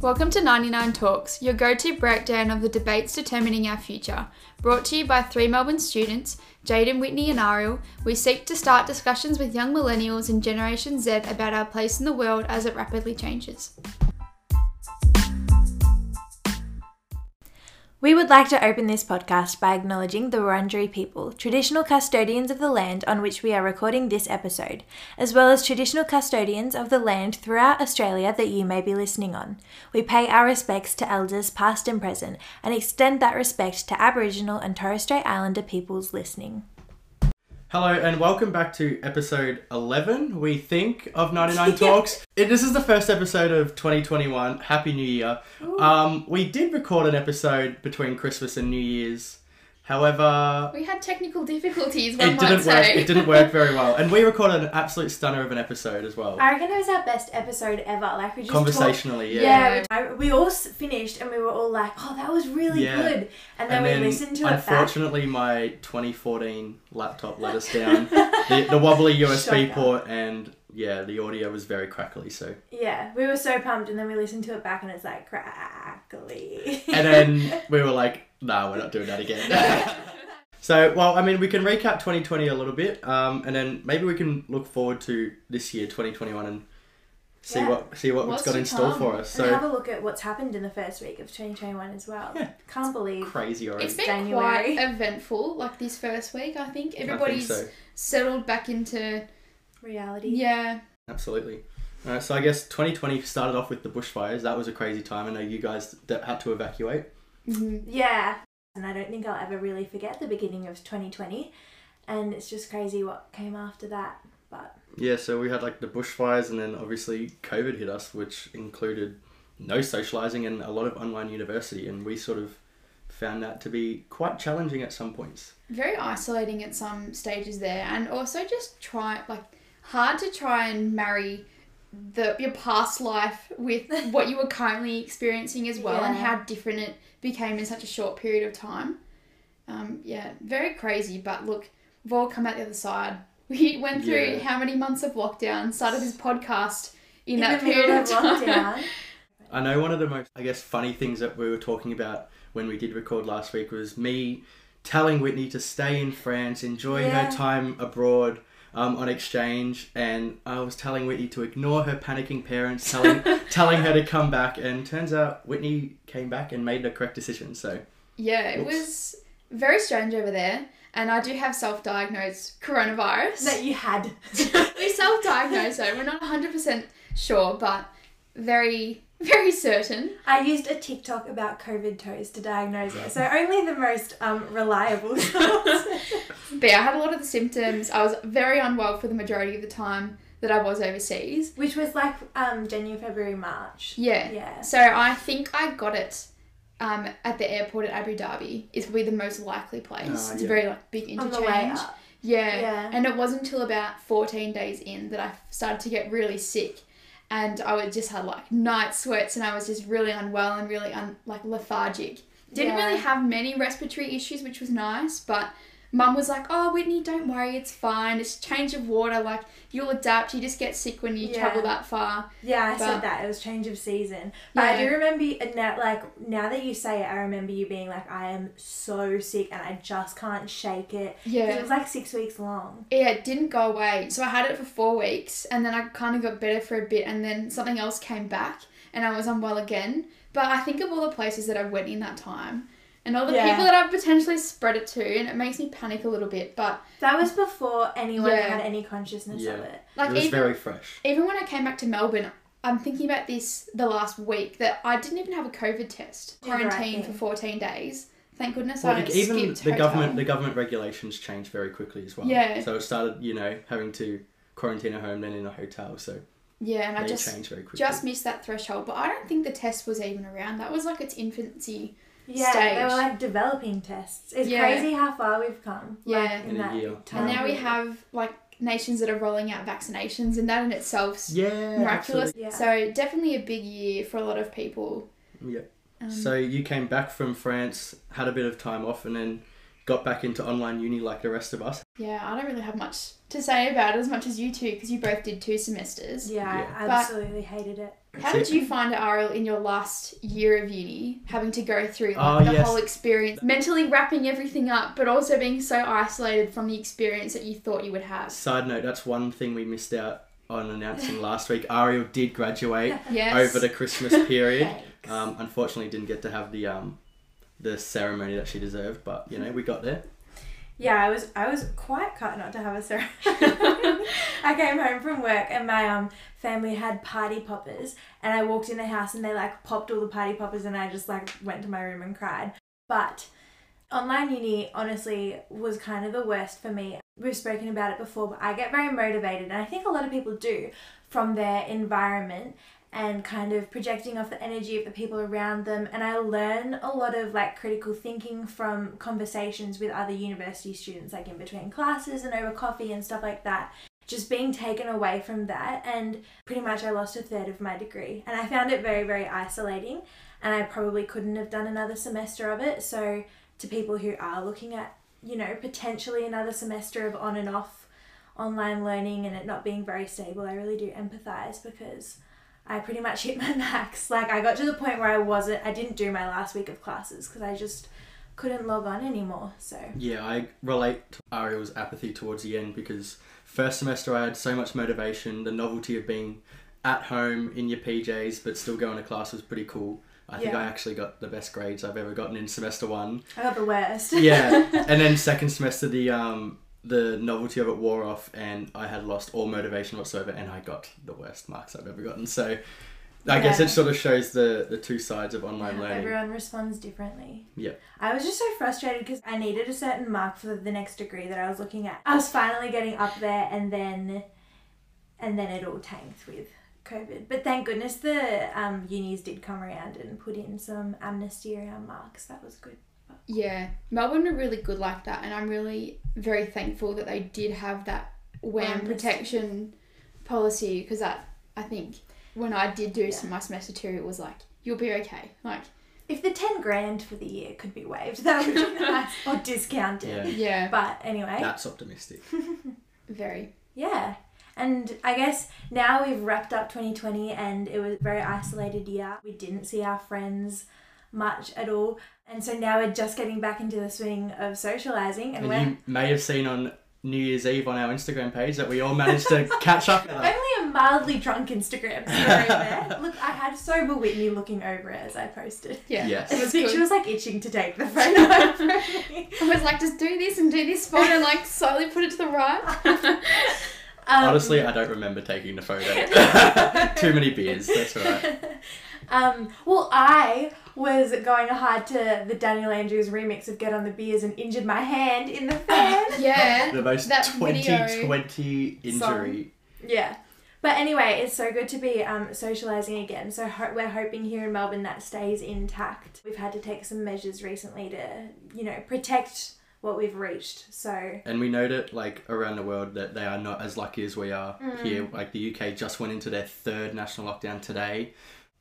Welcome to 99 Talks, your go to breakdown of the debates determining our future. Brought to you by three Melbourne students, Jaden, Whitney, and Ariel, we seek to start discussions with young millennials and Generation Z about our place in the world as it rapidly changes. We would like to open this podcast by acknowledging the Wurundjeri people, traditional custodians of the land on which we are recording this episode, as well as traditional custodians of the land throughout Australia that you may be listening on. We pay our respects to elders past and present and extend that respect to Aboriginal and Torres Strait Islander peoples listening. Hello and welcome back to episode 11, we think, of 99 Talks. It, this is the first episode of 2021. Happy New Year. Um, we did record an episode between Christmas and New Year's. However, We had technical difficulties, one it didn't say. work. It didn't work very well. And we recorded an absolute stunner of an episode as well. I reckon it was our best episode ever. Like we just Conversationally, yeah. Yeah, I, we all finished and we were all like, "Oh, that was really Yeah. good," and then we listened to it back. unfortunately, my 2014 laptop let us down. the, the wobbly USB Shocker. port and yeah, the audio was very crackly. So Yeah, we were so pumped, and then we listened to it back, and it's like crackly. and then we were like, "Nah, we're not doing that again." so, well, I mean, we can recap 2020 a little bit, um, and then maybe we can look forward to this year, 2021, and see Yeah. what see what What's what's got to in store come. for us. and have So a look at what's happened in the first week of 2021 as well. Yeah. Can't believe. crazy already. It's been January. quite eventful, like this first week. I think I think everybody's so. settled back into Reality. yeah. Absolutely. Uh, so I guess 2020 started off with the bushfires. That was a crazy time. I know you guys that had to evacuate. Mhm. Yeah. And I don't think I'll ever really forget the beginning of 2020, and it's just crazy what came after that. But Yeah, so we had like the bushfires, and then obviously COVID hit us, which included no socializing and a lot of online university, and we sort of found that to be quite challenging at some points. very isolating at some stages there and also just try like hard to try and marry the your past life with what you were currently experiencing as well and how different it became in such a short period of time. Um, yeah very crazy but look we've all come out the other side. We went through Yeah. how many months of lockdown started this podcast in, in that the period of of time. lockdown, I know one of the most, I guess, funny things that we were talking about when we did record last week was me telling Whitney to stay in France, enjoy Yeah. her time abroad um, on exchange, and I was telling Whitney to ignore her panicking parents, telling telling her to come back, and turns out Whitney came back and made the correct decision. So yeah it Whoops. was very strange over there and I do have self-diagnosed coronavirus that you had. we self-diagnosed it. We're not 100% sure, but very, very certain. I used a TikTok about COVID toes to diagnose it, so only the most um, reliable source. But yeah, I had a lot of the symptoms. I was very unwell for the majority of the time that I was overseas. Which was like um, January, February, March. Yeah. Yeah. So I think I got it um, at the airport at Abu Dhabi. Is probably the most likely place. Ah, it's a very like big interchange. On interchange. the way up. Yeah. Yeah. And it wasn't until about 14 days in that I started to get really sick. And I would just had like night sweats and I was just really unwell and really un- like lethargic. Didn't Yeah. really have many respiratory issues, which was nice, but mum was like, Oh, Whitney, don't worry, it's fine. It's change of water. Like, you'll adapt. You just get sick when you Yeah. travel that far. Yeah, I But- said that. It was change of season. But I do remember, you- now, like, now that you say it, I remember you being like, I am so sick and I just can't shake it." Yeah. It was like six weeks long. Yeah, it didn't go away. So I had it for four weeks and then I kind of got better for a bit and then something else came back and I was unwell again. But I think of all the places that I went in that time and all the Yeah. people that I've potentially spread it to and it makes me panic a little bit. But That was before anyone Yeah. had any consciousness of it. like it was even, very fresh. even when I came back to Melbourne, I'm thinking about this the last week that I didn't even have a COVID test. Did the right Quarantine for 14 days. Thank goodness Well, I like, even skipped the hotel. government, the government regulations changed very quickly as well. Yeah. So it started, you know, having to quarantine at home, then in a hotel. So yeah, and I just very just missed that threshold. But I don't think the test was even around. That was like its infancy. Yeah, they were like developing tests. It's Yeah. crazy how far we've come. Yeah. like, In a year. time And now we have like nations that are rolling out vaccinations, and that in itself yeah, miraculous. Yeah. So definitely a big year for a lot of people. Yeah. Um, So you came back from France, had a bit of time off, and then got back into online uni like the rest of us. Yeah, I don't really have much to say about it as much as you two because you both did two semesters. Yeah, Yeah. I absolutely hated it. How did you find it, Ariel, in your last year of uni, having to go through like, Oh, the yes. whole experience, mentally wrapping everything up, but also being so isolated from the experience that you thought you would have? Side note, that's one thing we missed out on announcing last week. Ariel did graduate Yes. over the Christmas period. Um, unfortunately, didn't get to have the um, the ceremony that she deserved, but you know we got there. Yeah, I was I was quite cut not to have a ceremony. I came home from work and my um family had party poppers and I walked in the house and they like popped all the party poppers and I just like went to my room and cried. But online uni honestly was kind of the worst for me. We've spoken about it before, but I get very motivated and I think a lot of people do from their environment and kind of projecting off the energy of the people around them. And I learn a lot of like critical thinking from conversations with other university students like in between classes and over coffee and stuff like that just being taken away from that. And pretty much I lost a third of my degree. And I found it very very isolating and I probably couldn't have done another semester of it. So to people who are looking at you know potentially another semester of on and off online learning and it not being very stable I really do empathize because I pretty much hit my max. Like I got to the point where I wasn't I didn't do my last week of classes because I just couldn't log on anymore. So Yeah, I relate to Ariel's apathy towards the end because first semester I had so much motivation. The novelty of being at home in your PJs but still going to class was pretty cool. I think Yeah. I actually got the best grades I've ever gotten in semester one. I got the worst. Yeah, and then second semester the um the novelty of it wore off and I had lost all motivation whatsoever and I got the worst marks I've ever gotten. So I guess it sort of shows the the two sides of online learning. Everyone responds differently. Yeah. I was just so frustrated because I needed a certain mark for the next degree that I was looking at. I was finally getting up there and then and then it all tanked with COVID. But thank goodness the um, unis did come around and put in some amnesty around marks. That was good. Yeah, Melbourne are really good like that, and I'm really very thankful that they did have that WAM Amnesty. protection policy because that I think when I did do Yeah. some my semester two, it was like you'll be okay. Like If the 10 grand for the year could be waived, that would be nice. Or discounted. Yeah. yeah, But anyway, That's optimistic. very. yeah. And I guess now we've wrapped up 2020 and it was a very isolated year. We didn't see our friends much at all. And so now we're just getting back into the swing of socializing and, And we're you may have seen on New Year's Eve on our Instagram page that we all managed to catch up. only a mildly drunk Instagram story there. Look, I had sober Whitney looking over it as I posted. Yeah, Yes. it I was she good. was like itching to take the photo away from me. I was like, just do this and do this spot and like slowly put it to the right. Um, Honestly, I don't remember taking the photo. Too many beers. That's right. Um, well, I was going hard to the Daniel Andrews remix of Get on the Beers and injured my hand in the fan. yeah, The most That 2020 injury. yeah. But anyway, it's so good to be um, socialising again. So ho- we're hoping here in Melbourne that stays intact. We've had to take some measures recently to, you know, protect what we've reached. So And we know that, like, around the world, that they are not as lucky as we are Mm. here. Like, the UK just went into their third national lockdown today.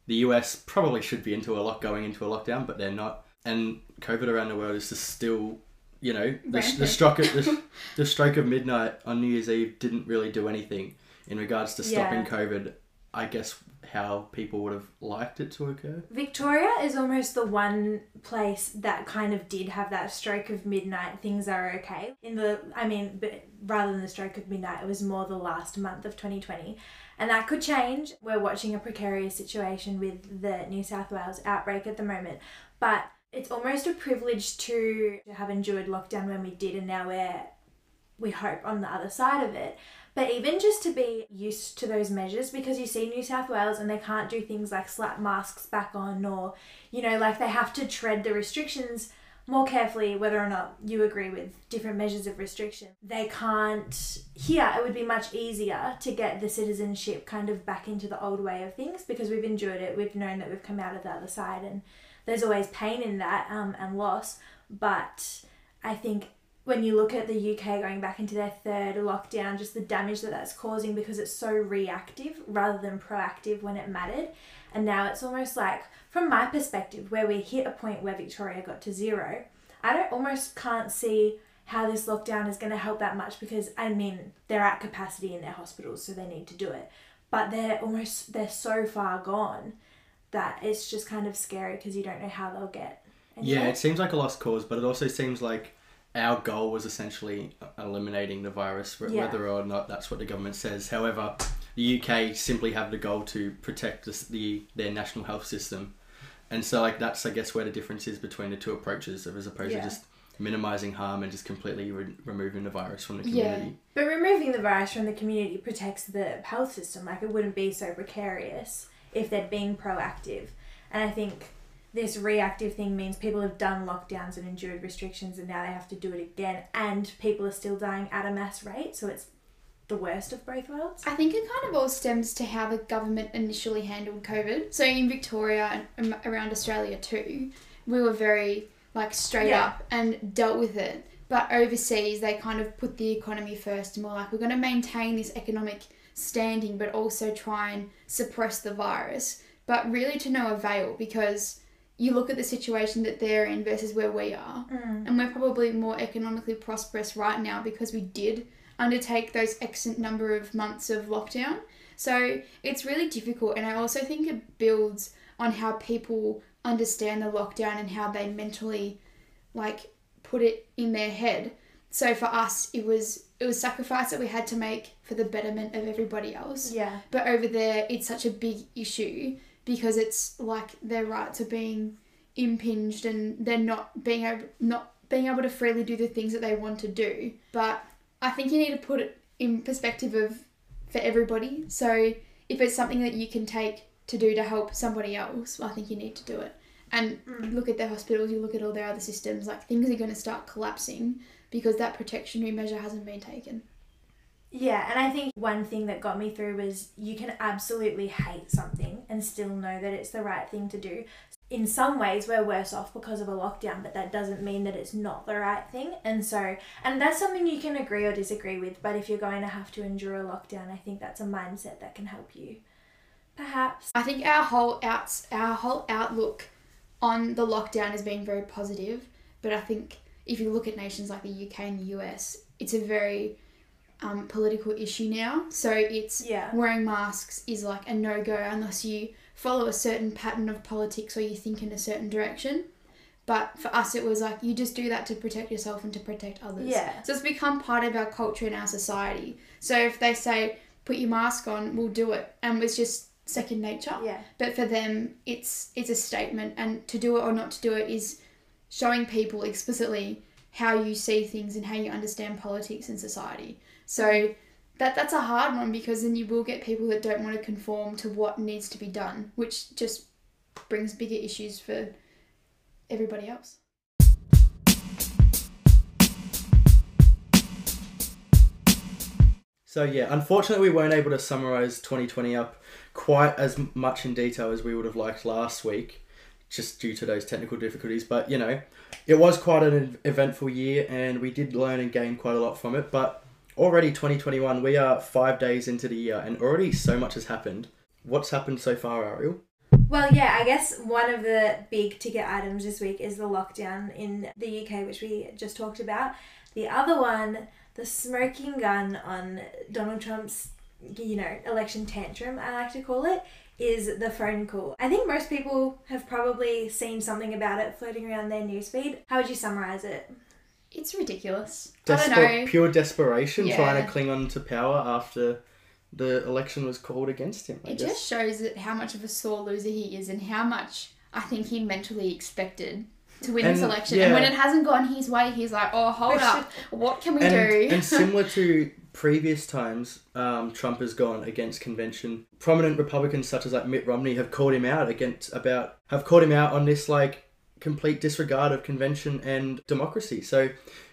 The US probably should be into a lock, going into a lockdown, but they're not. And COVID around the world is just still, you know, the, the stroke of the, the stroke of midnight on New Year's Eve didn't really do anything in regards to stopping Yeah. COVID. I guess how people would have liked it to occur. Victoria is almost the one place that kind of did have that stroke of midnight. Things are okay. In the, I mean, but rather than the stroke of midnight, it was more the last month of 2020. And that could change. We're watching a precarious situation with the New South Wales outbreak at the moment. But it's almost a privilege to have endured lockdown when we did, and now we're, we hope, on the other side of it. But even just to be used to those measures, because you see New South Wales and they can't do things like slap masks back on, or, you know, like they have to tread the restrictions more carefully, whether or not you agree with different measures of restriction. They can't, here, it would be much easier to get the citizenship kind of back into the old way of things because we've endured it, we've known that we've come out of the other side, and there's always pain in that um, and loss. But I think when you look at the UK going back into their third lockdown, just the damage that that's causing because it's so reactive rather than proactive when it mattered. And now it's almost like, from my perspective, where we hit a point where Victoria got to zero, I don't almost can't see how this lockdown is going to help that much because I mean they're at capacity in their hospitals, so they need to do it. But they're almost they're so far gone that it's just kind of scary because you don't know how they'll get. Yeah, it seems like a lost cause, but it also seems like our goal was essentially eliminating the virus, Yeah. whether or not that's what the government says. However, the UK simply have the goal to protect this, the their national health system, and so like that's I guess where the difference is between the two approaches, of as opposed Yeah. to just minimizing harm and just completely re- removing the virus from the community. Yeah. community. But removing the virus from the community protects the health system. Like it wouldn't be so precarious if they'd been proactive. And I think this reactive thing means people have done lockdowns and endured restrictions and now they have to do it again and people are still dying at a mass rate, so it's the worst of both worlds. I think it kind of all stems to how the government initially handled COVID. So in Victoria and um, around Australia too, we were very like straight Yeah. up and dealt with it. But overseas, they kind of put the economy first and were like, we're going to maintain this economic standing, but also try and suppress the virus. But really to no avail because you look at the situation that they're in versus where we are, mm. and we're probably more economically prosperous right now because we did undertake those X number of months of lockdown. So it's really difficult, and I also think it builds on how people understand the lockdown and how they mentally like put it in their head. So for us, it was it was sacrifice that we had to make for the betterment of everybody else. Yeah. But over there, it's such a big issue because it's like their rights are being impinged and they're not being able not being able to freely do the things that they want to do. But I think you need to put it in perspective of for everybody. So if it's something that you can take to do to help somebody else, I think you need to do it. And mm. look at their hospitals, you look at all their other systems, like things are going to start collapsing because that protectionary measure hasn't been taken. Yeah, and I think one thing that got me through was you can absolutely hate something and still know that it's the right thing to do. In some ways, we're worse off because of a lockdown, but that doesn't mean that it's not the right thing. And so, and that's something you can agree or disagree with, but if you're going to have to endure a lockdown, I think that's a mindset that can help you. Perhaps. I think our whole outs our whole outlook on the lockdown has been very positive, but I think if you look at nations like the UK and the US, it's a very um, political issue now. So it's Yeah. wearing masks is like a no go unless you follow a certain pattern of politics or you think in a certain direction. But for us, it was like you just do that to protect yourself and to protect others. Yeah. So it's become part of our culture and our society. So if they say put your mask on, we'll do it, and it's just second nature. Yeah. But for them, it's it's a statement, and to do it or not to do it is showing people explicitly how you see things and how you understand politics and society. So that that's a hard one because then you will get people that don't want to conform to what needs to be done, which just brings bigger issues for everybody else. So yeah, unfortunately, we weren't able to summarize 2020 up quite as much in detail as we would have liked last week, just due to those technical difficulties. But you know, it was quite an eventful year, and we did learn and gain quite a lot from it. But already 2021, we are five days into the year, and already so much has happened. What's happened so far, Ariel? Well, yeah, I guess one of the big ticket items this week is the lockdown in the UK, which we just talked about. The other one, the smoking gun on Donald Trump's, you know, election tantrum, I like to call it, is the phone call. I think most people have probably seen something about it floating around their newsfeed. How would you summarize it? It's ridiculous. I don't know. pure desperation, trying to cling on to power after the election was called against him. I It guess. just shows that how much of a sore loser he is and how much I think he mentally expected to win this And, election. And when it hasn't gone his way, he's like, oh, hold up. What can we and, do? and similar to previous times um, Trump has gone against convention, prominent Republicans such as like Mitt Romney have called him out against about have called him out on this like complete disregard of convention and democracy. So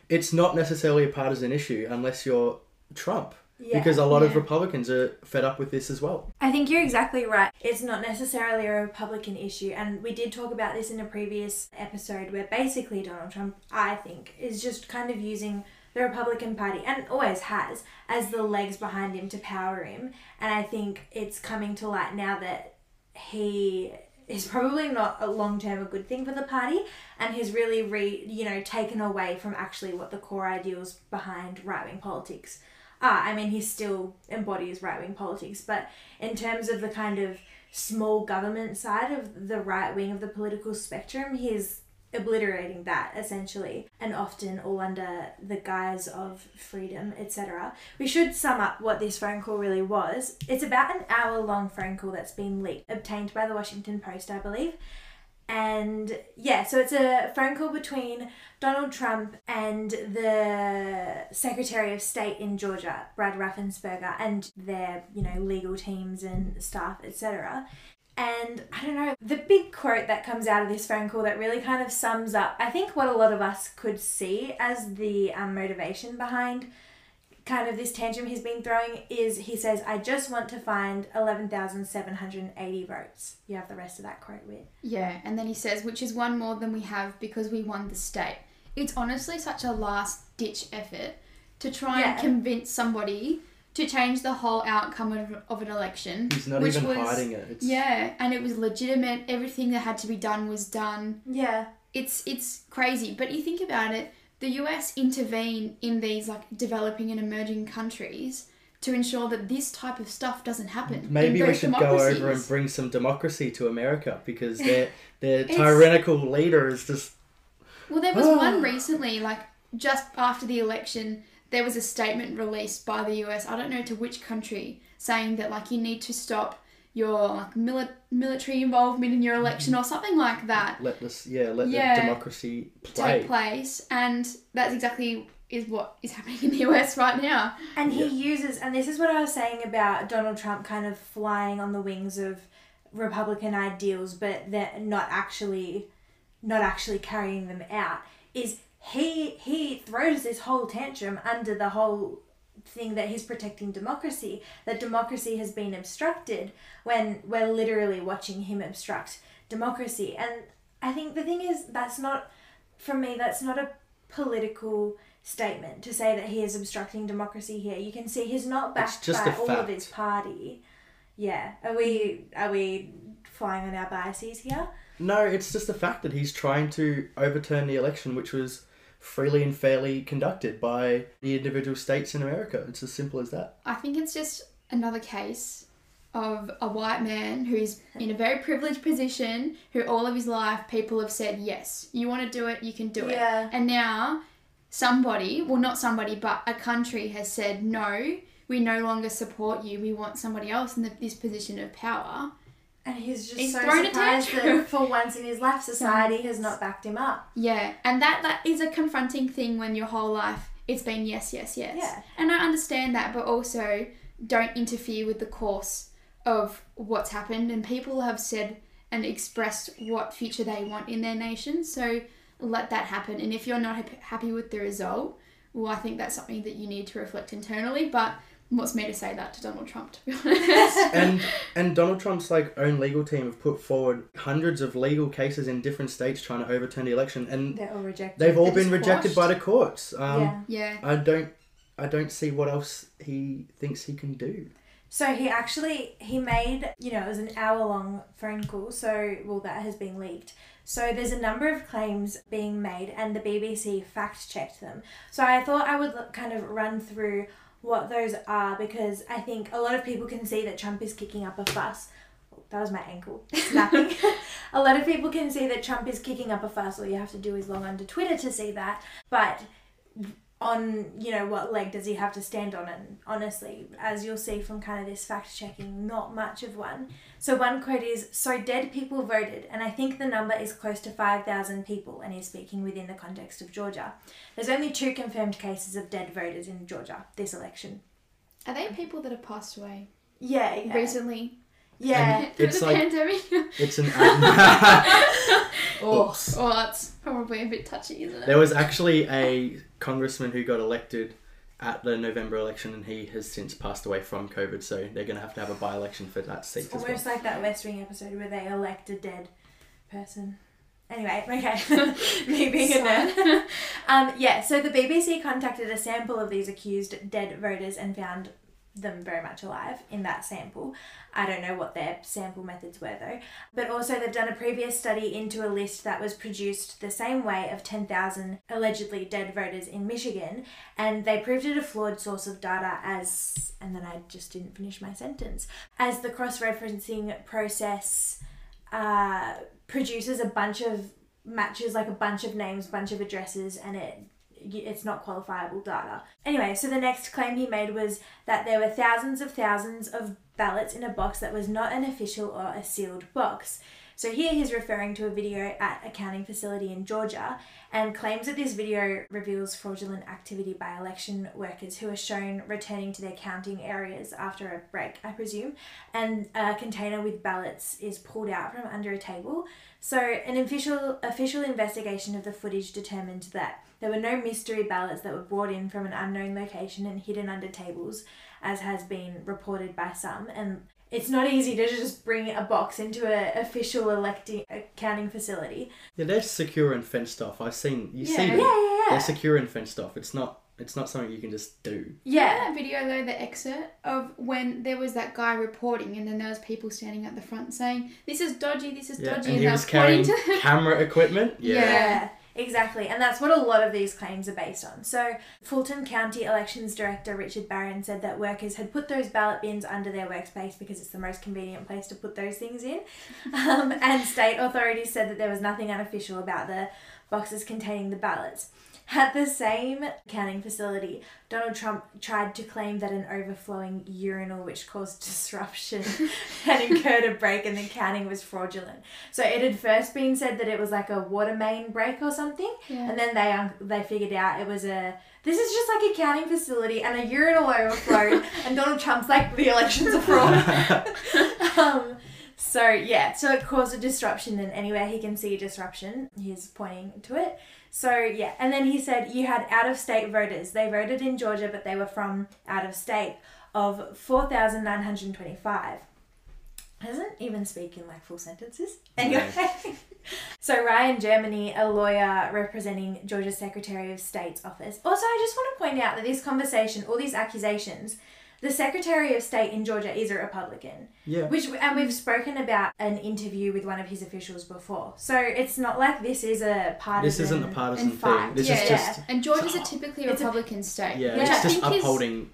it's not necessarily a partisan issue unless you're Trump. Yeah, because a lot of. Republicans are fed up with this as well. I think you're exactly right. It's not necessarily a Republican issue. And we did talk about this in a previous episode where basically Donald Trump, I think, is just kind of using the Republican Party, and always has, as the legs behind him to power him. And I think it's coming to light now that he is probably not a long term a good thing for the party and has really re you know taken away from actually what the core ideals behind right wing politics are. I mean, he still embodies right wing politics, but in terms of the kind of small government side of the right wing of the political spectrum, he's obliterating that essentially. And often all under the guise of freedom etc we should sum up what this phone call really was. It's about an hour long phone call that's been leaked obtained by the washington post i believe. And yeah so it's a phone call between donald trump and the secretary of state in georgia brad raffensperger and their you know legal teams and staff etc and I don't know, the big quote that comes out of this phone call that really kind of sums up, I think, what a lot of us could see as the um, motivation behind kind of this tantrum he's been throwing is he says, I just want to find 11,780 votes. You have the rest of that quote with. Yeah, and then he says, which is one more than we have because we won the state. It's honestly such a last ditch effort to try Yeah. and convince somebody to change the whole outcome of, of an election. He's not which even was- hiding it. It's, Yeah, and it was legitimate. Everything that had to be done was done. Yeah. It's it's crazy, but you think about it, the US intervene in these like developing and emerging countries to ensure that this type of stuff doesn't happen. Maybe we should go over and bring some democracy to America because their their tyrannical leader is just Well, there was Ah. one recently, like just after the election, there was a statement released by the US. I don't know to which country, saying that like you need to stop your like mili- military involvement in your election mm-hmm. or something like that let this yeah let Yeah. the democracy play. take place, and that's exactly is what is happening in the US right now. And he Yeah. uses, and this is what I was saying about Donald Trump kind of flying on the wings of Republican ideals, but they're not actually, not actually carrying them out. Is he he throws this whole tantrum under the whole thing that he's protecting democracy, that democracy has been obstructed when we're literally watching him obstruct democracy. And I think the thing is that's not, for me, that's not a political statement to say that he is obstructing democracy here. You can see he's not backed by all of his party. Yeah. Are we are we flying on our biases here? No, it's just the fact that he's trying to overturn the election, which was freely and fairly conducted by the individual states in America. It's as simple as that. I think it's just another case of a white man who's in a very privileged position, who all of his life people have said, yes, you want to do it, you can do Yeah. it. And now somebody, well, not somebody, but a country has said, no, we no longer support you, we want somebody else in the, this position of power. And he's just He's so thrown surprised that for once in his life society has not backed him up. Yeah, and that that is a confronting thing when your whole life it's been yes, yes, yes. Yeah. And I understand that, but also don't interfere with the course of what's happened and people have said and expressed what future they want in their nation. So let that happen. And if you're not happy with the result, well, I think that's something that you need to reflect internally. But what's me to say that to Donald Trump, to be honest? and and Donald Trump's like own legal team have put forward hundreds of legal cases in different states trying to overturn the election, and They're all rejected. they've all They're been just rejected by the courts. Um, yeah. yeah. I don't I don't see what else he thinks he can do. So he actually he made you know it was an hour long phone call. So well that has been leaked. So there's a number of claims being made, and the BBC fact checked them. So I thought I would kind of run through what those are because I think a lot of people can see that Trump is kicking up a fuss. That was my ankle snapping. a lot of people can see that Trump is kicking up a fuss. All you have to do is log on to Twitter to see that. But on you know what leg does he have to stand on? And honestly as you'll see from kind of this fact checking not much of one. So one quote is so dead people voted and i think the number is close to 5000 people and he's speaking within the context of georgia. There's only two confirmed cases of dead voters in georgia this election. Are they people that have passed away? Yeah yeah. Recently? Yeah. Through It's the like- pandemic? It's an oh Oops. Well, that's probably a bit touchy, isn't it? There was actually a congressman who got elected at the November election, and he has since passed away from COVID. So they're going to have to have a by-election for that seat it's as well. almost like that west wing episode where they elect a dead person Anyway, okay. Me being a nerd. um, yeah, so the BBC contacted a sample of these accused dead voters and found them very much alive in that sample. I don't know what their sample methods were though. But also, they've done a previous study into a list that was produced the same way of 10,000 allegedly dead voters in Michigan, and they proved it a flawed source of data as, and then I just didn't finish my sentence, as the cross referencing process uh, produces a bunch of matches, like a bunch of names, bunch of addresses, and it it's not qualifiable data. Anyway, so the next claim he made was that there were thousands of thousands of ballots in a box that was not an official or a sealed box. So here he's referring to a video at a counting facility in Georgia and claims that this video reveals fraudulent activity by election workers who are shown returning to their counting areas after a break, I presume, and a container with ballots is pulled out from under a table. So an official official investigation of the footage determined that there were no mystery ballots that were brought in from an unknown location and hidden under tables, as has been reported by some. And it's not easy to just bring a box into an official electing accounting facility. Yeah, they're secure and fenced off. I've seen you Yeah, see yeah, them. yeah, yeah. They're secure and fenced off. It's not. It's not something you can just do. Yeah. that video though, the excerpt of when there was that guy reporting, and then there was people standing at the front saying, "This is dodgy. This is Yeah, dodgy," and he was carrying to- camera equipment. Yeah. Yeah, exactly. And that's what a lot of these claims are based on. So, Fulton County Elections Director Richard Barron said that workers had put those ballot bins under their workspace because it's the most convenient place to put those things in. Um, and state authorities said that there was nothing unofficial about the boxes containing the ballots. At the same counting facility, Donald Trump tried to claim that an overflowing urinal which caused disruption had incurred a break and the counting was fraudulent. So it had first been said that it was like a water main break or something, Yeah. and then they um, they figured out it was a this is just like a counting facility and a urinal overflowed, and Donald Trump's like the election's a fraud. um, so yeah, so it caused a disruption, and anywhere he can see a disruption, he's pointing to it. So yeah, and then he said you had out of state voters. They voted in Georgia, but they were from out of state of four thousand nine hundred twenty-five. Doesn't even speak in like full sentences. Anyway. So Ryan Germany, a lawyer representing Georgia's Secretary of State's office. Also, I just want to point out that this conversation, all these accusations, the Secretary of State in Georgia is a Republican. Yeah. Which and we've spoken about an interview with one of his officials before. So it's not like this is a partisan. This isn't a partisan and fight. thing. This yeah, is just and Georgia's a typically It's a- Republican state. yeah, which Yeah. I it's just think is- upholding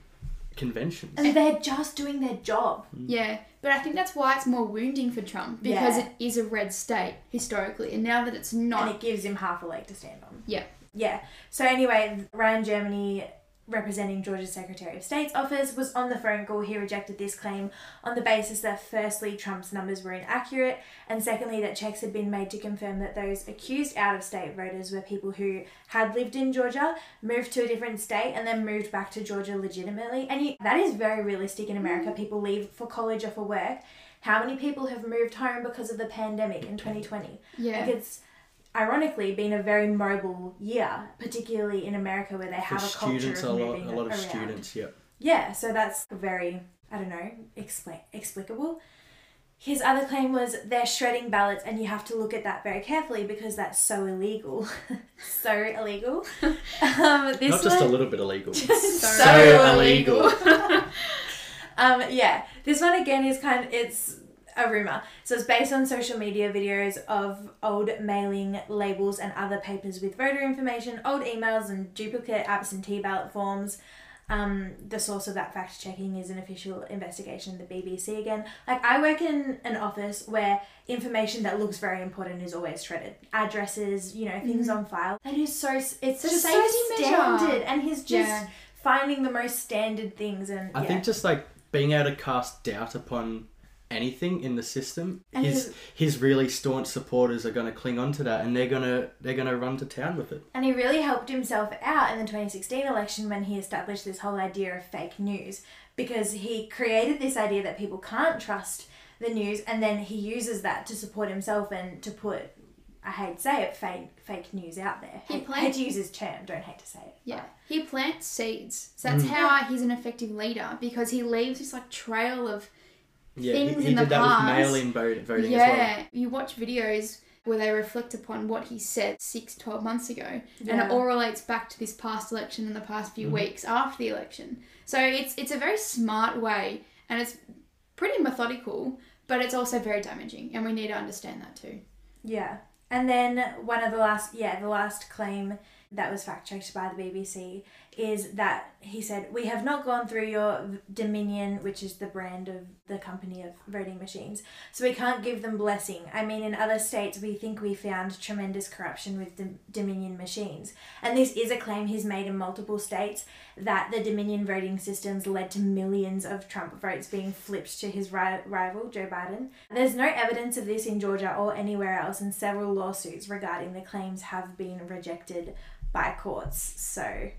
conventions. and they're just doing their job. Mm. Yeah, but I think that's why it's more wounding for Trump because Yeah. it is a red state historically, and now that it's not, and it gives him half a leg to stand on. Yeah. Yeah. So anyway, Ryan Germany representing Georgia's Secretary of State's office was on the phone call. He rejected this claim on the basis that firstly Trump's numbers were inaccurate and secondly that checks had been made to confirm that those accused out of state voters were people who had lived in Georgia, moved to a different state and then moved back to Georgia legitimately. And you, that is very realistic in America. Mm-hmm. People leave for college or for work. How many people have moved home because of the pandemic in 2020? yeah, Like it's ironically been a very mobile year, particularly in America where they have a culture of a lot, moving a lot of around. students. Yeah. Yeah, so that's very I don't know expla- explicable. His other claim was they're shredding ballots, and you have to look at that very carefully because that's so illegal, so illegal. Um, this Not just a little bit illegal. so, So illegal. illegal. um, yeah, this one again is kind of it's a rumor. So it's based on social media videos of old mailing labels and other papers with voter information, old emails and duplicate absentee ballot forms. Um, the source of that fact checking is an official investigation, the BBC again. Like I work in an office where information that looks very important is always shredded. Addresses, you know, things on file. That is so. It's Mm-hmm. It's a just so safety measure. standard, and he's just Yeah. finding the most standard things. And I yeah. think just like being able to cast doubt upon anything in the system, And his his- his really staunch supporters are going to cling on to that, and they're gonna they're gonna run to town with it. And he really helped himself out in the 2016 election when he established this whole idea of fake news because he created this idea that people can't trust the news and then he uses that to support himself and to put I hate to say it fake fake news out there. He hate, played- hate to use his term, don't hate to say it. yeah. He plants seeds, so that's Mm. how he's an effective leader because he leaves this like trail of Yeah, Things he, he in the did that past. with mail-in vote, voting yeah. as well. You watch videos where they reflect upon what he said six, 12 months ago. And it all relates back to this past election and the past few mm-hmm. weeks after the election. So it's it's a very smart way and it's pretty methodical, but it's also very damaging. And we need to understand that too. Yeah. And then one of the last, yeah, the last claim that was fact checked by the BBC is that he said, We have not gone through your Dominion, which is the brand of the company of voting machines, so we can't give them blessing. I mean, in other states, we think we found tremendous corruption with Dom- Dominion machines. And this is a claim he's made in multiple states that the Dominion voting systems led to millions of Trump votes being flipped to his ri- rival, Joe Biden. There's no evidence of this in Georgia or anywhere else, and several lawsuits regarding the claims have been rejected by courts. So,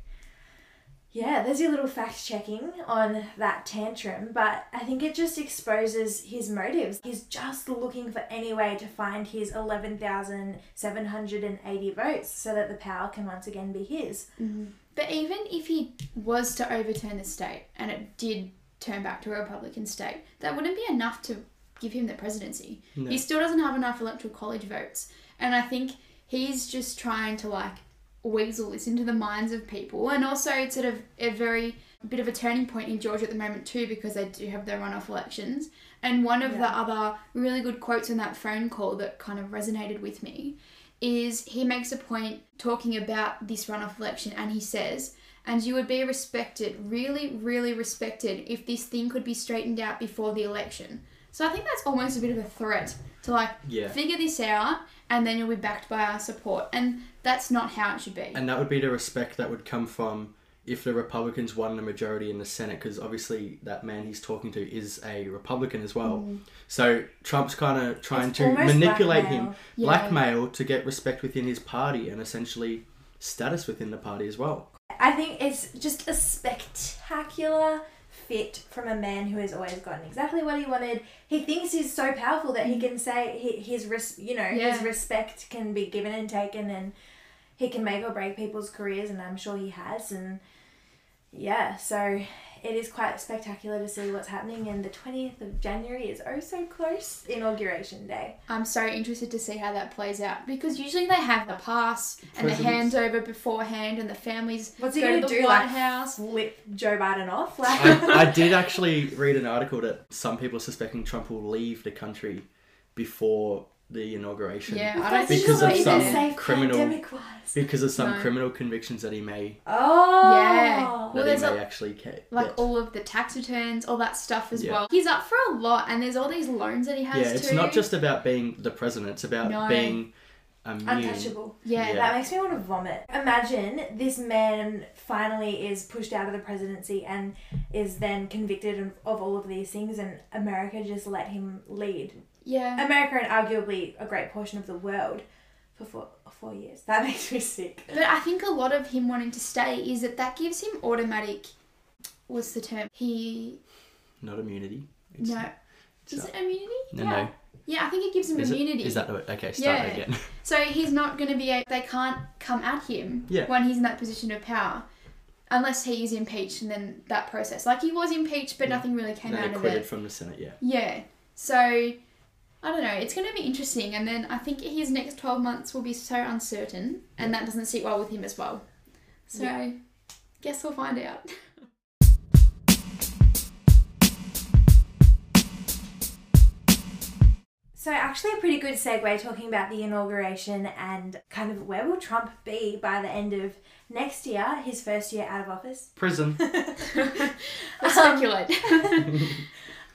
yeah, there's your little fact checking on that tantrum, but I think it just exposes his motives. He's just looking for any way to find his 11,780 votes so that the power can once again be his. Mm-hmm. But even if he was to overturn the state and it did turn back to a Republican state, that wouldn't be enough to give him the presidency. He still doesn't have enough electoral college votes. And I think he's just trying to like weasel this into the minds of people. And also it's sort of a very bit of a turning point in Georgia at the moment too because they do have their runoff elections. And one of the other really good quotes in that phone call that kind of resonated with me is he makes a point talking about this runoff election and he says, and you would be respected, really, really respected, if this thing could be straightened out before the election. So I think that's almost a bit of a threat to like Yeah. figure this out and then you'll be backed by our support. And that's not how it should be. And that would be the respect that would come from if the Republicans won the majority in the Senate, because obviously that man he's talking to is a Republican as well. Mm. So Trump's kind of trying It's to manipulate blackmail. him, Yeah. blackmail to get respect within his party and essentially status within the party as well. I think it's just a spectacular fit from a man who has always gotten exactly what he wanted. He thinks he's so powerful that he can say he- his res- you know his respect can be given and taken, and he can make or break people's careers, and I'm sure he has. And yeah, so it is quite spectacular to see what's happening. And the twentieth of January is oh so close, inauguration day. I'm so interested to see how that plays out because usually they have the pass and the Presidents. handover beforehand, and the families What's he go gonna to the do? White Like House. flip Joe Biden off? Like I, I did actually read an article that some people are suspecting Trump will leave the country before the inauguration. Yeah, I don't That's think Because of some criminal- pandemic-wise. Because of some No. criminal convictions that he may Oh. Yeah. Well, that there's he may a- actually ca- like all of the tax returns, all that stuff as Yeah. well. He's up for a lot, and there's all these loans that he has Yeah, it's too. not just about being the president. It's about No. being immune. Untouchable. yeah, Yeah. That makes me want to vomit. Imagine this man finally is pushed out of the presidency and is then convicted of, of all of these things, and America just let him lead. Yeah. America and arguably a great portion of the world for four, four years. That makes me sick. But I think a lot of him wanting to stay is that that gives him automatic. What's the term? He Not immunity. It's, no. it's Is not- it immunity? no, yeah. no. Yeah, I think it gives him Is, immunity. is that the Okay, start Yeah. again. So he's not going to be. A, they can't come at him Yeah. when he's in that position of power, unless he is impeached, and then that process. Like he was impeached, but mm. nothing really came Then out of acquitted it. from the Senate, yeah. Yeah. So I don't know. It's going to be interesting, and then I think his next twelve months will be so uncertain, and that doesn't sit well with him as well. So Yeah. guess we'll find out. So, actually, a pretty good segue talking about the inauguration and kind of where will Trump be by the end of next year, his first year out of office. Prison. Let's speculate.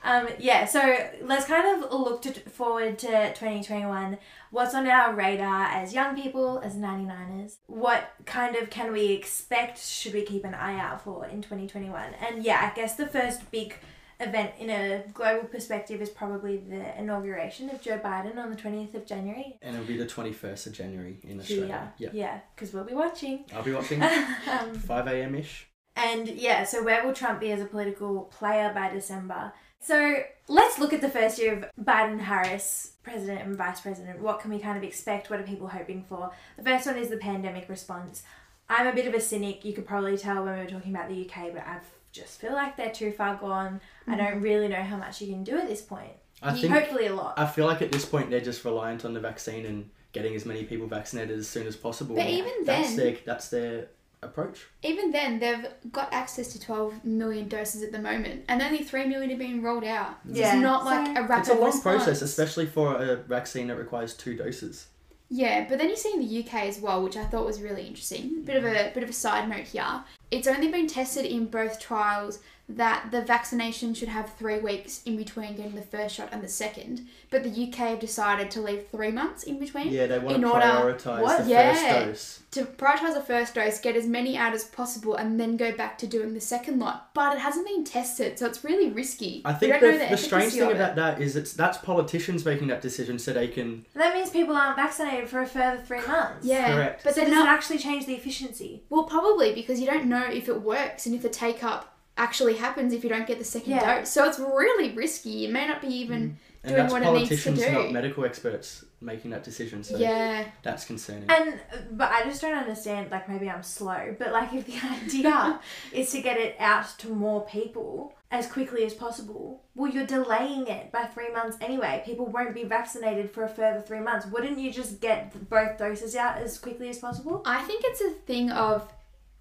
Um, yeah, so let's kind of look to, forward to 2021. What's on our radar as young people, as 99ers? What kind of can we expect? Should we keep an eye out for in 2021? And yeah, I guess the first big event in a global perspective is probably the inauguration of Joe Biden on the 20th of January. and it'll be the 21st of January in Australia. Yeah, Yeah. yeah, because we'll be watching. I'll be watching um, 5 a.m. ish. and yeah, so where will Trump be as a political player by December? So let's look at the first year of Biden Harris, president and vice president. What can we kind of expect? What are people hoping for? The first one is the pandemic response. I'm a bit of a cynic. You could probably tell when we were talking about the UK, but I just feel like they're too far gone. I mm. don't really know how much you can do at this point. I You think Hopefully, a lot. I feel like at this point they're just reliant on the vaccine and getting as many people vaccinated as soon as possible. But even that's then- their that's their approach. Even then, they've got access to 12 million doses at the moment, and only 3 million are being rolled out. Yeah. It's not like a rapid It's a long response. process, especially for a vaccine that requires two doses. Yeah, but then you see in the UK as well, which I thought was really interesting. Bit of a bit of a side note here. It's only been tested in both trials that the vaccination should have three weeks in between getting the first shot and the second, but the UK have decided to leave three months in between Yeah, they want In to order- prioritize What? the Yeah. first dose. to prioritize the first dose, get as many out as possible, and then go back to doing the second lot. But it hasn't been tested, so it's really risky. I think don't the, the, strange thing of it. about that is it's that's politicians making that decision so they can That means people aren't vaccinated for a further three months. yeah, Correct. but So they're does it not. actually change the efficiency? Well, probably because you don't know if it works and if the take up actually happens if you don't get the second Yeah. dose. So it's really risky. It may not be even mm. and doing that's what it needs to politicians, do. not medical experts, making that decision. So yeah. that's concerning. And but I just don't understand. Like maybe I'm slow, but like if the idea is to get it out to more people as quickly as possible, well, you're delaying it by three months anyway. People won't be vaccinated for a further three months. Wouldn't you just get both doses out as quickly as possible? I think it's a thing of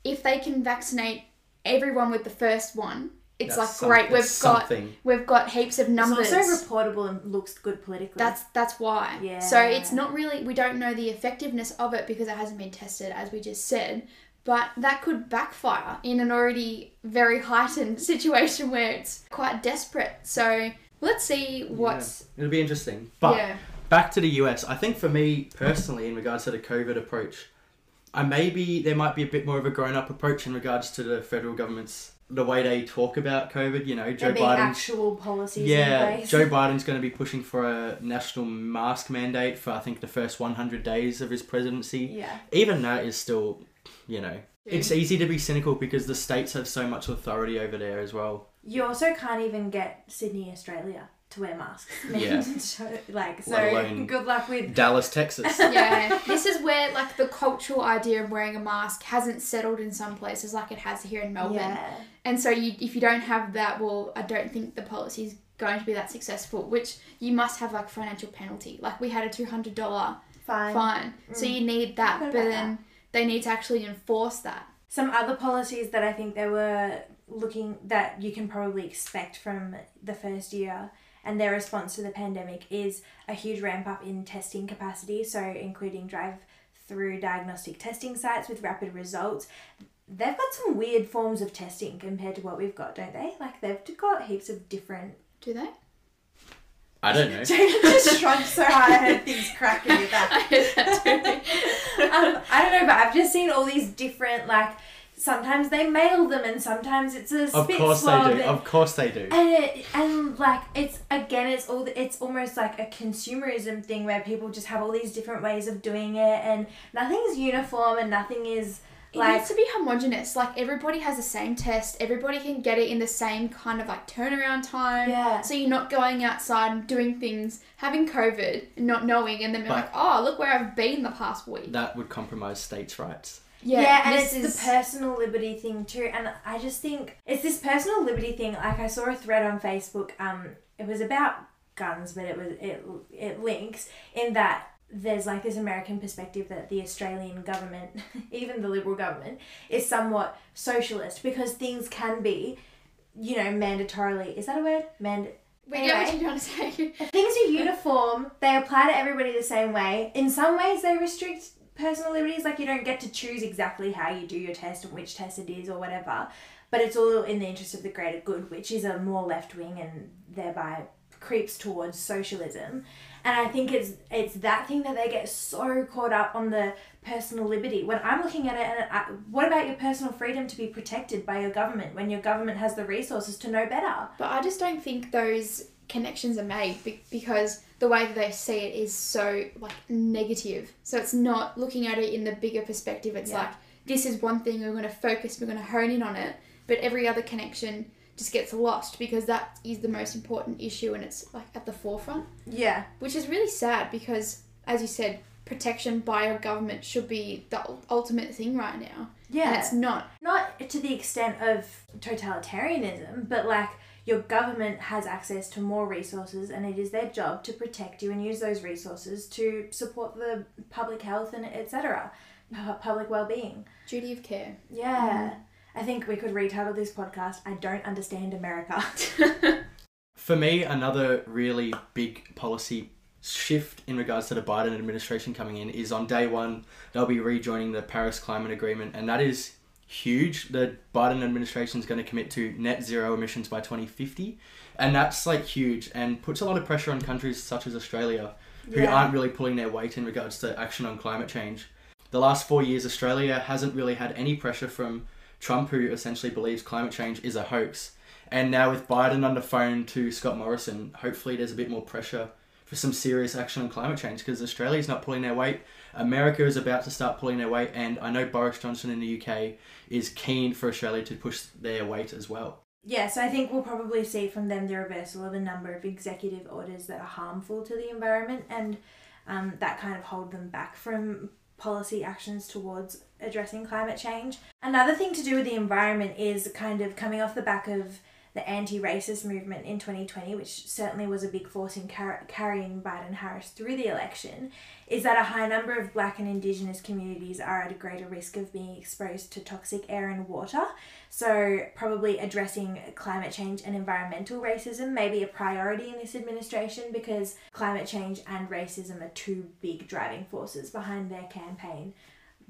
if they can vaccinate everyone with the first one, it's That's like some- great. We've that's got something. we've got heaps of numbers. It's also reportable and looks good politically. That's that's why. Yeah. So it's not really we don't know the effectiveness of it because it hasn't been tested as we just said. But that could backfire in an already very heightened situation where it's quite desperate. So let's see what's It'll be interesting. But yeah. back to the US, I think for me personally, in regards to the COVID approach, I maybe there might be a bit more of a grown up approach in regards to the federal government's the way they talk about COVID. You know, Joe Biden. actual policies Yeah. Joe Biden's going to be pushing for a national mask mandate for I think the first 100 days of his presidency. Yeah. Even that is still, you know, it's easy to be cynical because the states have so much authority over there as well. You also can't even get Sydney, Australia to wear masks. Yeah. Like, so good luck with Dallas, Texas. yeah, this is where like the cultural idea of wearing a mask hasn't settled in some places like it has here in Melbourne. Yeah. And so you, if you don't have that, well, I don't think the policy is going to be that successful. Which you must have like financial penalty. Like we had a two hundred dollar Fine. fine, so mm. you need that. But about then they need to actually enforce that. Some other policies that I think they were looking that you can probably expect from the first year and their response to the pandemic is a huge ramp up in testing capacity, so including drive through diagnostic testing sites with rapid results. They've got some weird forms of testing compared to what we've got, don't they? Like they've got heaps of different Do they? I don't know. Jacob just shrugged so hard I heard things crack in your back. I heard that too. um, I don't know, but I've just seen all these different like. Sometimes they mail them, and sometimes it's a Of spit course swab. they do. and- Of course they do. and it, and like it's again it's all it's almost like a consumerism thing where people just have all these different ways of doing it and nothing's uniform and nothing is It like needs to be homogenous. Like everybody has the same test. Everybody can get it in the same kind of like turnaround time. Yeah. So you're not going outside and doing things, having COVID, and not knowing, and then being like, oh, look where I've been the past week. That would compromise states' rights. Yeah, and this it's is the personal liberty thing too and i just think it's this personal liberty thing like i saw a thread on facebook um it was about guns but it was it it links in that there's like this american perspective that the australian government even the liberal government is somewhat socialist because things can be you know mandatorily is that a word mand we get what you're trying to say. Things are uniform. They apply to everybody the same way. In some ways, they restrict personal liberties. Like you don't get to choose exactly how you do your test and which test it is or whatever. But it's all in the interest of the greater good, which is a more left wing and thereby creeps towards socialism. And I think it's it's that thing that they get so caught up on the personal liberty. When I'm looking at it, and I, what about your personal freedom to be protected by your government when your government has the resources to know better? But I just don't think those connections are made be- because the way that they see it is so like negative. So it's not looking at it in the bigger perspective. It's Yeah. like this is one thing we're going to focus, we're going to hone in on it, but every other connection just gets lost because that is the most important issue and it's like at the forefront, Yeah. which is really sad because as you said, protection by your government should be the ultimate thing right now. Yeah. And it's not. not to the extent of totalitarianism, but like your government has access to more resources and it is their job to protect you and use those resources to support the public health and etc. Public well-being. Duty of care. Yeah. Mm-hmm. I think we could retitle this podcast I don't understand America. For me, another really big policy shift in regards to the Biden administration coming in is on day one, they'll be rejoining the Paris Climate Agreement, and that is huge. The Biden administration is going to commit to net zero emissions by 2050, and that's like huge and puts a lot of pressure on countries such as Australia who Yeah. aren't really pulling their weight in regards to action on climate change. The last four years, Australia hasn't really had any pressure from Trump, who essentially believes climate change is a hoax. And now with Biden on the phone to Scott Morrison, hopefully there's a bit more pressure for some serious action on climate change because Australia's not pulling their weight. America is about to start pulling their weight, and I know Boris Johnson in the UK is keen for Australia to push their weight as well. Yeah, so I think we'll probably see from them the reversal of a number of executive orders that are harmful to the environment and um, that kind of hold them back from policy actions towards addressing climate change. Another thing to do with the environment is kind of coming off the back of the anti racist movement in 2020, which certainly was a big force in car- carrying Biden Harris through the election, is that a high number of black and indigenous communities are at a greater risk of being exposed to toxic air and water. So, probably addressing climate change and environmental racism may be a priority in this administration because climate change and racism are two big driving forces behind their campaign.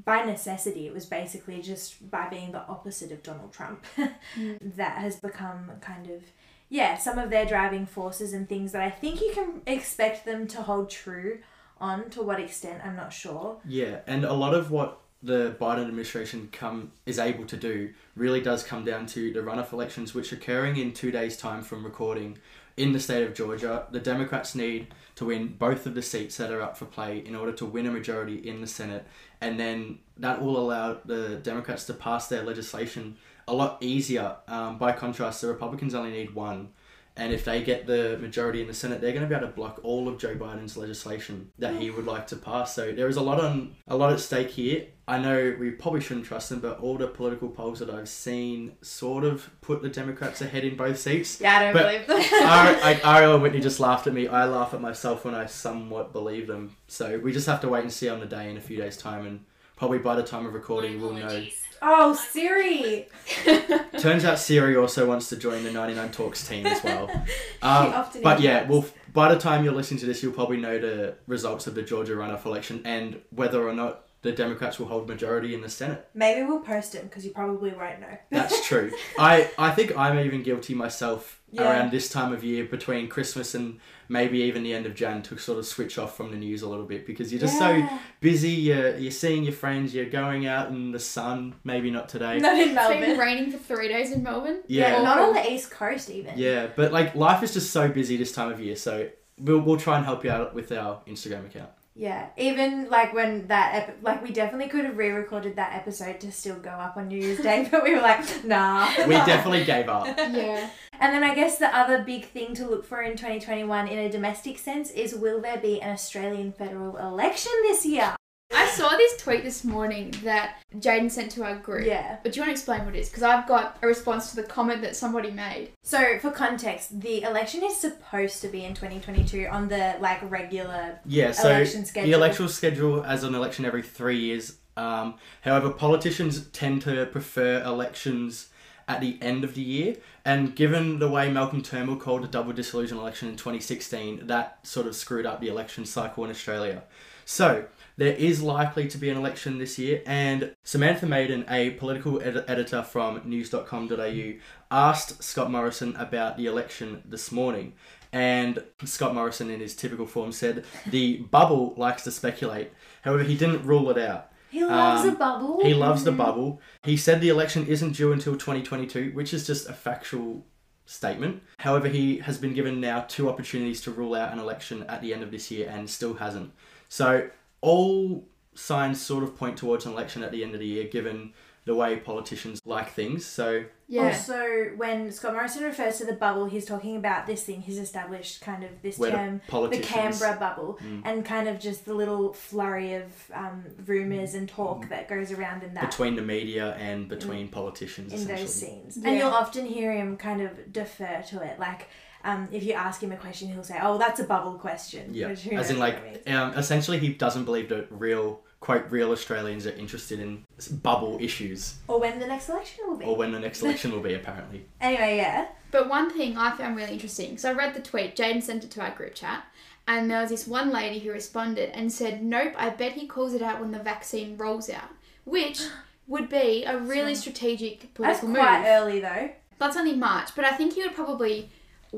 By necessity, it was basically just by being the opposite of Donald Trump mm. that has become kind of, yeah, some of their driving forces and things that I think you can expect them to hold true on. To what extent, I'm not sure. Yeah, and a lot of what the Biden administration come is able to do really does come down to the runoff elections, which are occurring in two days' time from recording in the state of Georgia. The Democrats need to win both of the seats that are up for play in order to win a majority in the Senate, and then that will allow the Democrats to pass their legislation a lot easier. Um, by contrast, the Republicans only need one. And if they get the majority in the Senate, they're going to be able to block all of Joe Biden's legislation that he would like to pass. So there is a lot on a lot at stake here. I know we probably shouldn't trust them, but all the political polls that I've seen sort of put the Democrats ahead in both seats. Yeah, I don't But believe them. Ariel and Whitney just laughed at me. I laugh at myself when I somewhat believe them. So we just have to wait and see on the day in a few days' time, and probably by the time of recording, we'll know. Oh, Siri! Turns out Siri also wants to join the 99 Talks team as well. Um, often but yeah, well, by the time you're listening to this, you'll probably know the results of the Georgia runoff election and whether or not the Democrats will hold majority in the Senate. Maybe we'll post it because you probably won't know. That's true. I, I think I'm even guilty myself Yeah. around this time of year between Christmas and maybe even the end of Jan to sort of switch off from the news a little bit because you're just so busy. You're, you're seeing your friends, you're going out in the sun, maybe not today. Not in It's been Melbourne. raining for three days in Melbourne. Yeah. Yeah, not on the East Coast even. Yeah, but like life is just so busy this time of year, so we'll we'll try and help you out with our Instagram account. Yeah, even like when that ep- like we definitely could have re-recorded that episode to still go up on New Year's Day, but we were like, nah. We definitely gave up. Yeah. And then I guess the other big thing to look for in 2021 in a domestic sense is will there be an Australian federal election this year? I saw this tweet this morning that Jaden sent to our group. Yeah. But do you want to explain what it is? Because I've got a response to the comment that somebody made. So for context, the election is supposed to be in 2022 on the like regular Yeah, so Election the schedule. electoral schedule as an election every three years. Um, however, politicians tend to prefer elections at the end of the year, and given the way Malcolm Turnbull called a double dissolution election in 2016, that sort of screwed up the election cycle in Australia. So there is likely to be an election this year, and Samantha Maiden, a political ed- editor from news.com.au, asked Scott Morrison about the election this morning. And Scott Morrison, in his typical form, said the bubble likes to speculate. However, he didn't rule it out. He loves Um, a bubble. He loves the bubble. He said the election isn't due until 2022, which is just a factual statement. However, he has been given now two opportunities to rule out an election at the end of this year and still hasn't. So, all signs sort of point towards an election at the end of the year, given the way politicians like things. So Yeah. Also, when Scott Morrison refers to the bubble, he's talking about this thing he's established, kind of this where term, the the Canberra bubble, Mm. and kind of just the little flurry of um, rumours and talk that goes around in that. between the media and between politicians, in those scenes. Yeah. And you'll often hear him kind of defer to it. Like, um, if you ask him a question, he'll say, Oh, that's a bubble question. Yeah, Which who as in like um, essentially he doesn't believe that real quote real Australians are interested in bubble issues Or when the next election will be. or when the next election will be apparently. Anyway, yeah. But one thing I found really interesting, so I read the tweet, Jaden sent it to our group chat, and there was this one lady who responded and said, Nope, I bet he calls it out when the vaccine rolls out, which would be a really strategic That's political move. quite early though. That's only March, but I think he would probably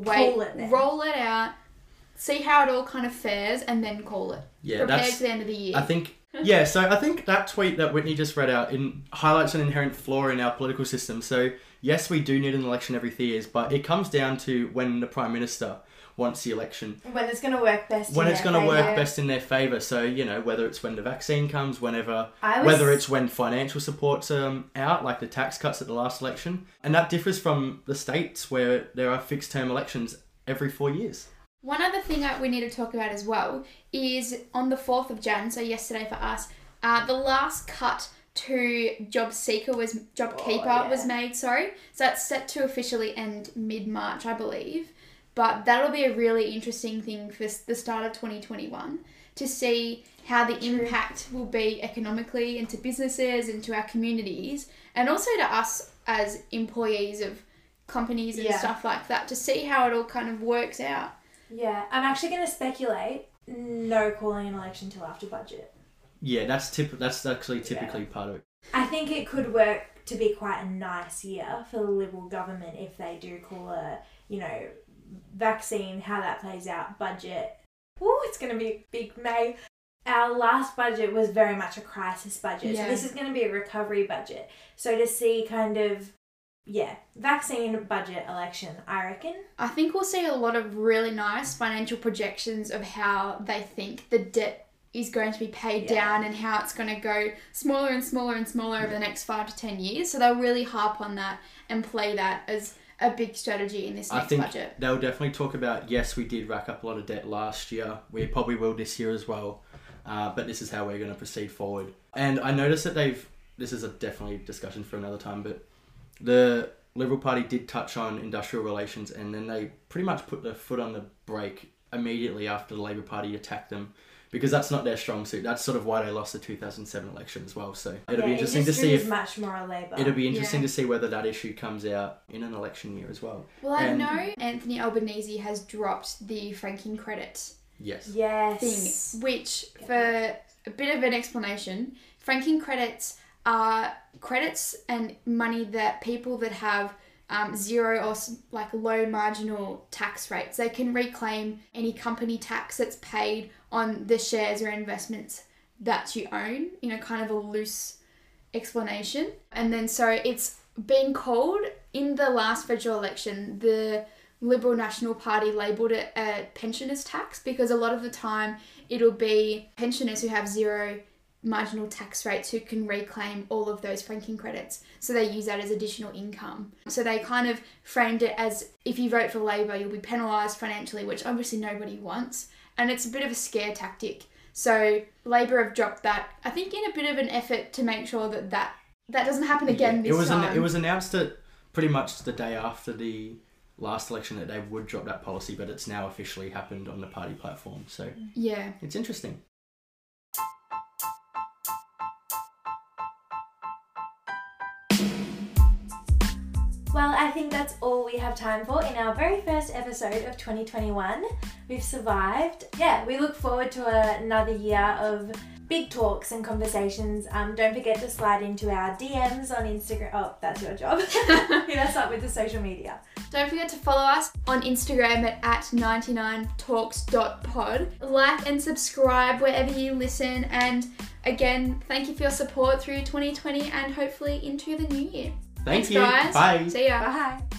wait, Call it then. roll it out, see how it all kind of fares, and then call it. Yeah, Prepare that's for the end of the year. I think yeah, so I think that tweet that Whitney just read out in highlights an inherent flaw in our political system. So yes, we do need an election every three years, but it comes down to when the prime minister wants the election, When it's going to work best. when in it's their going to work favour. best in their favour. So you know whether it's when the vaccine comes, whenever, was, whether it's when financial support's um, out, like the tax cuts at the last election, and that differs from the states where there are fixed term elections every four years. One other thing that we need to talk about as well is on the 4th of Jan, so yesterday for us, uh, the last cut to Job Seeker was Job Oh, Keeper yeah. was made, sorry. So that's set to officially end mid March, I believe. But that'll be a really interesting thing for the start of 2021 to see how the impact will be economically into businesses, into our communities, and also to us as employees of companies and Yeah. stuff like that to see how it all kind of works out. Yeah, I'm actually going to speculate no calling an election till after budget. Yeah, that's tip- That's actually typically part of it. I think it could work to be quite a nice year for the Liberal government if they do call a, you know, vaccine, how that plays out, budget. Oh, it's going to be big May. Our last budget was very much a crisis budget. Yeah. So this is going to be a recovery budget. So to see kind of, yeah, vaccine budget election, I reckon. I think we'll see a lot of really nice financial projections of how they think the debt is going to be paid Yeah. down and how it's going to go smaller and smaller and smaller over the next five to ten years. So they'll really harp on that and play that as a big strategy in this I next think budget. they'll definitely talk about yes, we did rack up a lot of debt last year. We probably will this year as well, uh, but this is how we're going to proceed forward. And I noticed that they've. This is a definitely discussion for another time, but the Liberal Party did touch on industrial relations, and then they pretty much put their foot on the brake immediately after the Labor Party attacked them. Because that's not their strong suit. That's sort of why they lost the 2007 election as well. So it'll be interesting to see if much more Labor. it'll be interesting Yeah. to see whether that issue comes out in an election year as well. Well, I and- know Anthony Albanese has dropped the franking credit Yes. yes. thing, which, for a bit of an explanation, franking credits are credits and money that people that have um, zero or like low marginal tax rates, they can reclaim any company tax that's paid on the shares or investments that you own, you know, kind of a loose explanation. And then so it's been called in the last federal election, the Liberal National Party labelled it a pensioners tax because a lot of the time it'll be pensioners who have zero marginal tax rates who can reclaim all of those franking credits. So they use that as additional income. So they kind of framed it as if you vote for Labor, you'll be penalised financially, which obviously nobody wants. And it's a bit of a scare tactic. So Labor have dropped that, I think, in a bit of an effort to make sure that that, that doesn't happen again Yeah, this it was an- it was announced that pretty much the day after the last election that they would drop that policy, but it's now officially happened on the party platform. So yeah. it's interesting. Well, I think that's all we have time for in our very first episode of 2021. We've survived. Yeah, we look forward to another year of big talks and conversations. Um, don't forget to slide into our DMs on Instagram. Oh, that's your job. Hit us up with the social media. Don't forget to follow us on Instagram at, at 99talks.pod. Like and subscribe wherever you listen. And again, thank you for your support through 2020 and hopefully into the new year. Thank Thanks, you. guys. Bye. See ya. Bye.